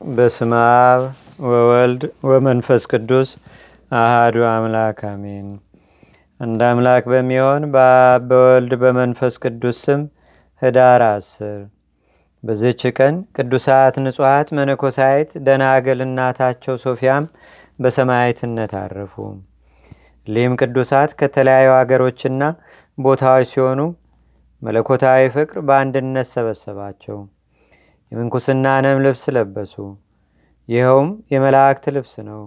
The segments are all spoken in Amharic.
በስመ አብ ወወልድ ወመንፈስ ቅዱስ አሃዱ አምላክ አሜን። እንደ አምላክ በሚሆን በአብ በወልድ በመንፈስ ቅዱስ ስም ህዳር አስር በዚች ቀን ቅዱሳት ንጹሐት መነኮሳይት ደናግል እናታቸው ሶፊያም በሰማያትነት አረፉ። ሊህም ቅዱሳት ከተለያዩ አገሮችና ቦታዎች ሲሆኑ መለኮታዊ ፍቅር በአንድነት ሰበሰባቸው። የምንኩስናንም ልብስ ለበሱ። ይኸውም የመላእክት ልብስ ነው።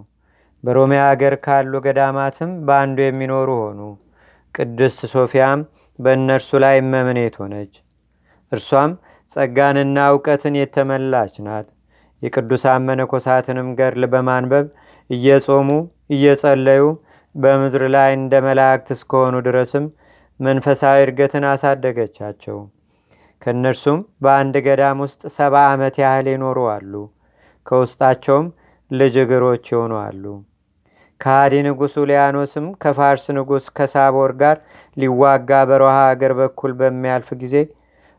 በሮሚያ አገር ካሉ ገዳማትም በአንዱ የሚኖሩ ሆኑ። ቅድስት ሶፊያም በእነርሱ ላይ መምኔት ሆነች። እርሷም ጸጋንና እውቀትን የተመላች ናት። የቅዱሳን መነኮሳትንም ገድል በማንበብ እየጾሙ እየጸለዩ በምድር ላይ እንደ መላእክት እስከሆኑ ድረስም መንፈሳዊ እድገትን አሳደገቻቸው። ከእነርሱም በአንድ ገዳም ውስጥ ሰባ ዓመት ያህል የኖሩ አሉ። ከውስጣቸውም ልጅ እግሮች የሆኑ አሉ። ከሃዲ ንጉሥ ኡልያኖስም ከፋርስ ንጉሥ ከሳቦር ጋር ሊዋጋ በረሃ አገር በኩል በሚያልፍ ጊዜ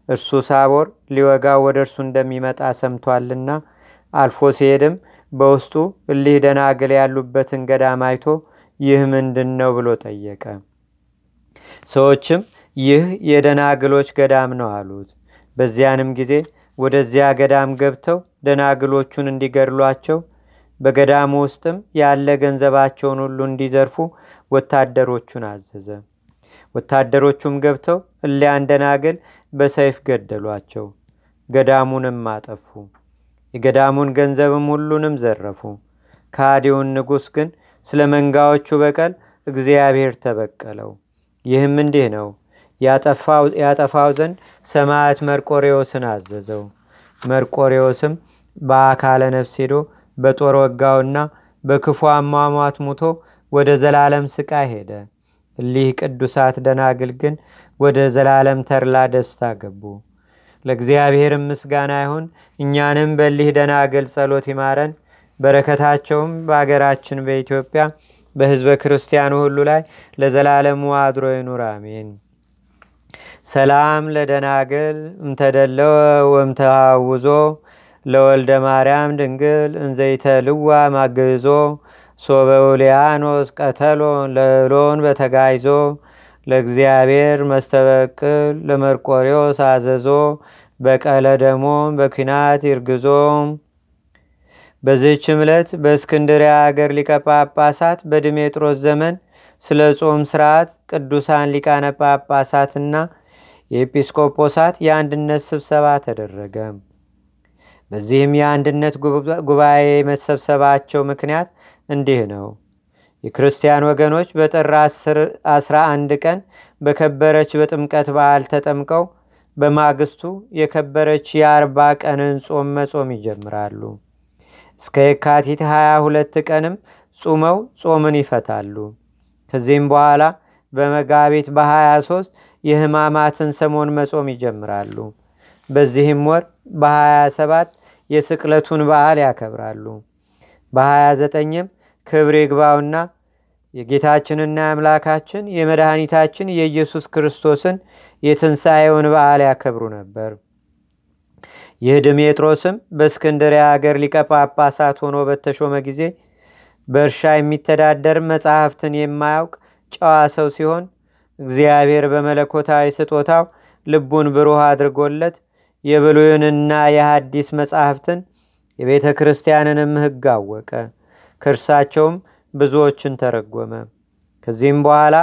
እርሱ ሳቦር ሊወጋው ወደ እርሱ እንደሚመጣ ሰምቷልና አልፎ ሲሄድም በውስጡ እሊህ ደናግል ያሉበትን ገዳም አይቶ ይህ ምንድን ነው ብሎ ጠየቀ። ሰዎችም ይህ የደናግሎች ገዳም ነው አሉት። በዚያንም ጊዜ ወደዚያ ገዳም ገብተው ደናግሎቹን እንዲገድሏቸው በገዳሙ ውስጥም ያለ ገንዘባቸውን ሁሉ እንዲዘርፉ ወታደሮቹን አዘዘ። ወታደሮቹም ገብተው እሊያን ደናግል በሰይፍ ገደሏቸው። ገዳሙንም አጠፉ። የገዳሙን ገንዘብም ሁሉንም ዘረፉ። ከሃዲውን ንጉሥ ግን ስለ መንጋዎቹ በቀል እግዚአብሔር ተበቀለው። ይህም እንዲህ ነው። ያጠፋው ዘንድ ሰማዕት መርቆሬዎስን አዘዘው። መርቆሬዎስም በአካለ ነፍስ ሄዶ በጦር ወጋውና በክፉ አሟሟት ሙቶ ወደ ዘላለም ስቃይ ሄደ። እሊህ ቅዱሳት ደናግል ግን ወደ ዘላለም ተርላ ደስታ ገቡ። ለእግዚአብሔርም ምስጋና ይሁን። እኛንም በሊህ ደናግል ጸሎት ይማረን። በረከታቸውም በአገራችን በኢትዮጵያ በህዝበ ክርስቲያኑ ሁሉ ላይ ለዘላለሙ አድሮ ይኑር፣ አሜን። ሰላም ለደናግል እምተደለወ ወምተሃውዞ ለወልደ ማርያም ድንግል እንዘይተ ልዋ ማግዞ ሶበውሊያኖስ ቀተሎ ለሎን በተጋይዞ ለእግዚአብሔር መስተበቅል ለመርቆሪዎስ አዘዞ በቀለ ደሞም በኩናት ይርግዞ በዚህች ዕለት በእስክንድሪያ አገር ሊቀ ጳጳሳት በድሜጥሮስ ዘመን ስለ ጾም ስርዓት ቅዱሳን ሊቃነ ጳጳሳትና የኤጲስቆጶሳት የአንድነት ስብሰባ ተደረገ። በዚህም የአንድነት ጉባኤ መሰብሰባቸው ምክንያት እንዲህ ነው። የክርስቲያን ወገኖች በጥር 11 ቀን በከበረች በጥምቀት በዓል ተጠምቀው በማግስቱ የከበረች የአርባ ቀንን ጾም መጾም ይጀምራሉ። እስከ የካቲት 22 ቀንም ጾመው ጾምን ይፈታሉ። ከዚህም በኋላ በመጋቢት በ23 የህማማትን ሰሞን መጾም ይጀምራሉ። በዚህም ወር በ27 የስቅለቱን በዓል ያከብራሉ። በ29ም ክብር ይግባውና የጌታችንና የአምላካችን የመድኃኒታችን የኢየሱስ ክርስቶስን የትንሣኤውን በዓል ያከብሩ ነበር። ይህ ድሜጥሮስም በእስክንድሪያ አገር ሊቀ ጳጳሳት ሆኖ በተሾመ ጊዜ በእርሻ የሚተዳደር መጽሐፍትን የማያውቅ ጨዋ ሰው ሲሆን እግዚአብሔር በመለኮታዊ ስጦታው ልቡን ብሩህ አድርጎለት የብሉይንና የሐዲስ መጻሕፍትን የቤተ ክርስቲያንንም ሕግ አወቀ። ከእርሳቸውም ብዙዎችን ተረጎመ። ከዚህም በኋላ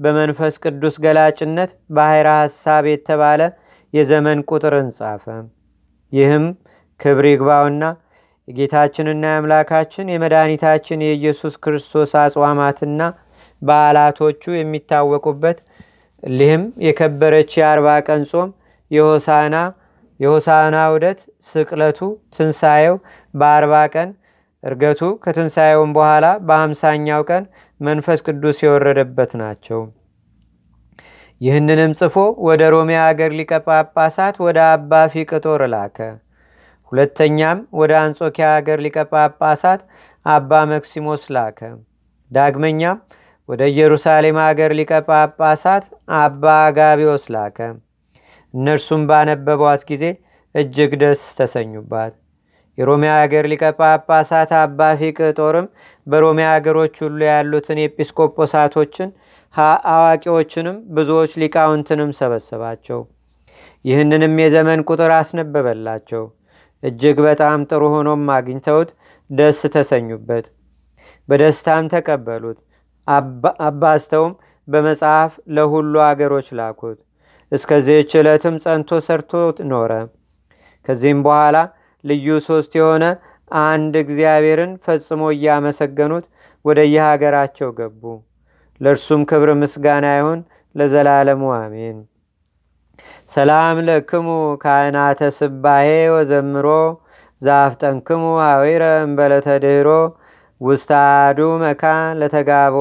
በመንፈስ ቅዱስ ገላጭነት ባሕረ ሐሳብ የተባለ የዘመን ቁጥርን ጻፈ። ይህም ክብር ይግባውና የጌታችንና የአምላካችን የመድኃኒታችን የኢየሱስ ክርስቶስ አጽዋማትና በዓላቶቹ የሚታወቁበት እሊህም የከበረች የአርባ ቀን ጾም የሆሳና የሆሳና ውደት ስቅለቱ ትንሣኤው በአርባ ቀን እርገቱ ከትንሣኤውም በኋላ በአምሳኛው ቀን መንፈስ ቅዱስ የወረደበት ናቸው። ይህንንም ጽፎ ወደ ሮሚያ አገር ሊቀ ጳጳሳት ወደ አባ ፊቅጦር ላከ። ሁለተኛም ወደ አንጾኪያ አገር ሊቀ አባ መክሲሞስ ላከ። ዳግመኛም ወደ ኢየሩሳሌም አገር ሊቀ ጳጳሳት አባ አጋቢዎስ ላከ። እነርሱም ባነበቧት ጊዜ እጅግ ደስ ተሰኙባት። የሮሚያ አገር ሊቀ ጳጳሳት አባ ፊቅጦርም በሮሚያ አገሮች ሁሉ ያሉትን ኤጲስቆጶሳቶችን አዋቂዎችንም ብዙዎች ሊቃውንትንም ሰበሰባቸው። ይህንንም የዘመን ቁጥር አስነበበላቸው። እጅግ በጣም ጥሩ ሆኖም አግኝተውት ደስ ተሰኙበት። በደስታም ተቀበሉት። አባስተውም በመጽሐፍ ለሁሉ አገሮች ላኩት። እስከዚህች ዕለትም ጸንቶ ሰርቶ ኖረ። ከዚህም በኋላ ልዩ ሶስት የሆነ አንድ እግዚአብሔርን ፈጽሞ እያመሰገኑት ወደ የሀገራቸው ገቡ። ለእርሱም ክብር ምስጋና ይሁን ለዘላለሙ አሜን። ሰላም ለክሙ ካህናተ ስባሄ ወዘምሮ ዛፍጠንክሙ አዊረ እምበለተድህሮ ውስታዱ መካን ለተጋቦ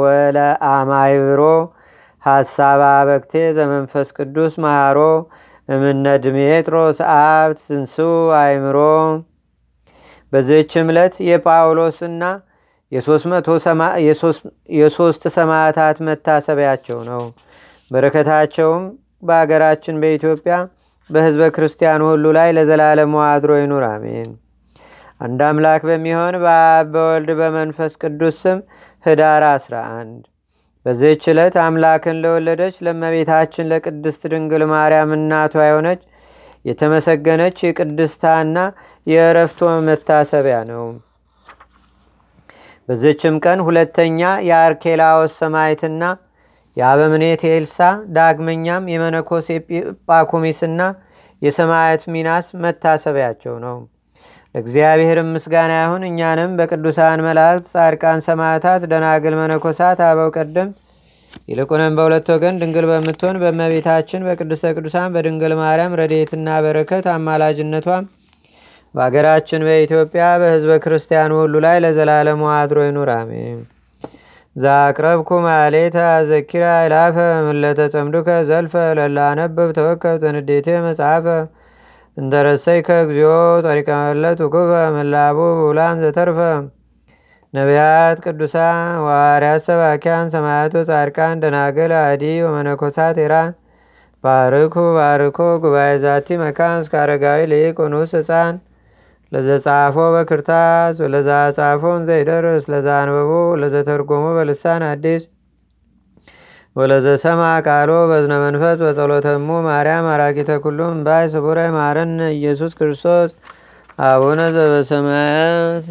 ወለአማይብሮ ሐሳባ በክቴ ዘመንፈስ ቅዱስ ማሃሮ እምነ ድሜጥሮስ አብት ትንሱ አይምሮ። በዚህች ዕለት የጳውሎስና የሶስት ሰማዕታት መታሰቢያቸው ነው። በረከታቸውም በአገራችን በኢትዮጵያ በሕዝበ ክርስቲያኑ ሁሉ ላይ ለዘላለሙ አድሮ ይኑር፣ አሜን። አንድ አምላክ በሚሆን በአብ በወልድ በመንፈስ ቅዱስ ስም ህዳር 11 በዚህች ዕለት አምላክን ለወለደች ለመቤታችን ለቅድስት ድንግል ማርያም እናቷ የሆነች የተመሰገነች የቅድስታና የእረፍቶ መታሰቢያ ነው። በዚችም ቀን ሁለተኛ የአርኬላዎስ ሰማይትና የአበምኔት ኤልሳ ዳግመኛም የመነኮስ ጳኩሚስና የሰማያት ሚናስ መታሰቢያቸው ነው። ለእግዚአብሔር ምስጋና ይሁን። እኛንም በቅዱሳን መላእክት፣ ጻድቃን፣ ሰማዕታት፣ ደናግል፣ መነኮሳት፣ አበው ቀደም ይልቁንም በሁለት ወገን ድንግል በምትሆን በእመቤታችን በቅድስተ ቅዱሳን በድንግል ማርያም ረድኤትና በረከት አማላጅነቷም በአገራችን በኢትዮጵያ በሕዝበ ክርስቲያኑ ሁሉ ላይ ለዘላለሙ አድሮ ይኑር፣ አሜን። ዛቅረብኩ ማሌታ ዘኪራ ይላፈ ምለተ ጸምዱከ ዘልፈ ለላነብብ ተወከብ ዘንዴቴ መጽሐፈ እንተረሰይ ከእግዚኦ ጠሪቀ መለት ምላቡ ብውላን ዘተርፈ። ነቢያት ቅዱሳን ዋርያት ሰባኪያን ሰማያቱ ጻድቃን ደናገል አዲ ወመነኮሳት ኤራን ባርኩ ባርኮ ጉባኤ ዛቲ መካን እስከ አረጋዊ ልይቅ ኑስ ህፃን ለዘጻፎ በክርታስ ወለዛ ጻፎን ዘይደርስ ለዛ አንበቦ ለዘተርጎሞ በልሳን አዲስ ወለዘሰማ ቃሎ በዝነ መንፈስ በጸሎተሙ ማርያም አራቂተ ኩሉም ባይ ስቡረ ማረን ኢየሱስ ክርስቶስ አቡነ ዘበሰማያት